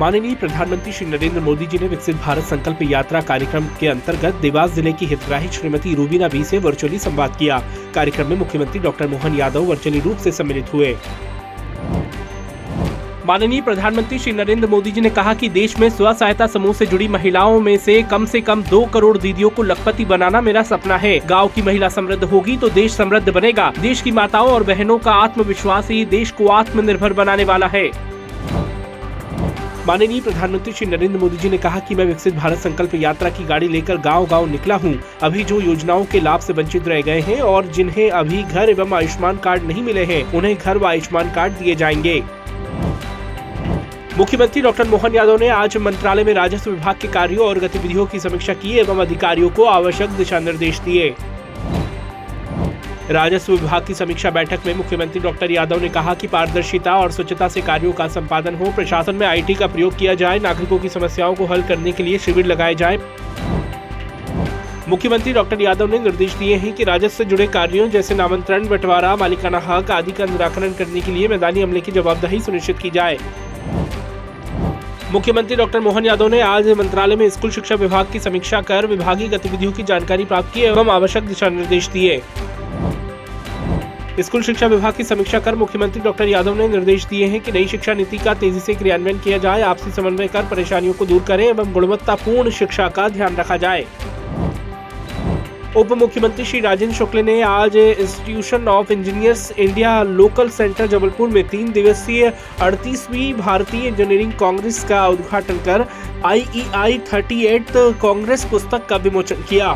माननीय प्रधानमंत्री श्री नरेंद्र मोदी जी ने विकसित भारत संकल्प यात्रा कार्यक्रम के अंतर्गत देवास ज़िले की हितग्राही श्रीमती रूबीना बी से वर्चुअली संवाद किया। कार्यक्रम में मुख्यमंत्री डॉक्टर मोहन यादव वर्चुअली रूप से सम्मिलित हुए। माननीय प्रधानमंत्री श्री नरेंद्र मोदी जी ने कहा कि देश में स्व सहायता समूह से जुड़ी महिलाओं में से कम से कम दो करोड़ दीदियों को लखपति बनाना मेरा सपना है। गाँव की महिला समृद्ध होगी तो देश समृद्ध बनेगा। देश की माताओं और बहनों का आत्मविश्वास ही देश को आत्मनिर्भर बनाने वाला है। माननीय प्रधानमंत्री श्री नरेंद्र मोदी जी ने कहा कि मैं विकसित भारत संकल्प यात्रा की गाड़ी लेकर गांव-गांव निकला हूँ। अभी जो योजनाओं के लाभ से वंचित रह गए हैं और जिन्हें अभी घर एवं आयुष्मान कार्ड नहीं मिले हैं, उन्हें घर व आयुष्मान कार्ड दिए जाएँगे मुख्यमंत्री डॉक्टर मोहन यादव ने आज मंत्रालय में राजस्व विभाग के कार्यों और गतिविधियों की समीक्षा की एवं अधिकारियों को आवश्यक दिशा निर्देश दिए राजस्व विभाग की समीक्षा बैठक में मुख्यमंत्री डॉक्टर यादव ने कहा कि पारदर्शिता और स्वच्छता से कार्यों का संपादन हो, प्रशासन में आईटी का प्रयोग किया जाए, नागरिकों की समस्याओं को हल करने के लिए शिविर लगाए जाए। मुख्यमंत्री डॉक्टर यादव ने निर्देश दिए हैं कि राजस्व से जुड़े कार्यों जैसे नामांतरण, बंटवारा, मालिकाना हक आदि का निराकरण करने के लिए मैदानी अमले की जवाबदेही सुनिश्चित की जाए। मुख्यमंत्री डॉक्टर मोहन यादव ने आज मंत्रालय में स्कूल शिक्षा विभाग की समीक्षा कर विभागीय गतिविधियों की जानकारी प्राप्त की एवं आवश्यक दिशा निर्देश दिए। स्कूल शिक्षा विभाग की समीक्षा कर मुख्यमंत्री डॉक्टर यादव ने निर्देश दिए हैं कि नई शिक्षा नीति का तेज़ी से क्रियान्वयन किया जाए, आपसी समन्वय कर परेशानियों को दूर करें एवं गुणवत्तापूर्ण शिक्षा का ध्यान रखा जाए। उप मुख्यमंत्री श्री राजेंद्र शुक्ल ने आज institution of engineers India local centre Jabalpur में तीन दिवसीय अड़तीसवीं भारतीय इंजीनियरिंग कांग्रेस का उद्घाटन कर आई आई थर्टी कांग्रेस पुस्तक का विमोचन किया।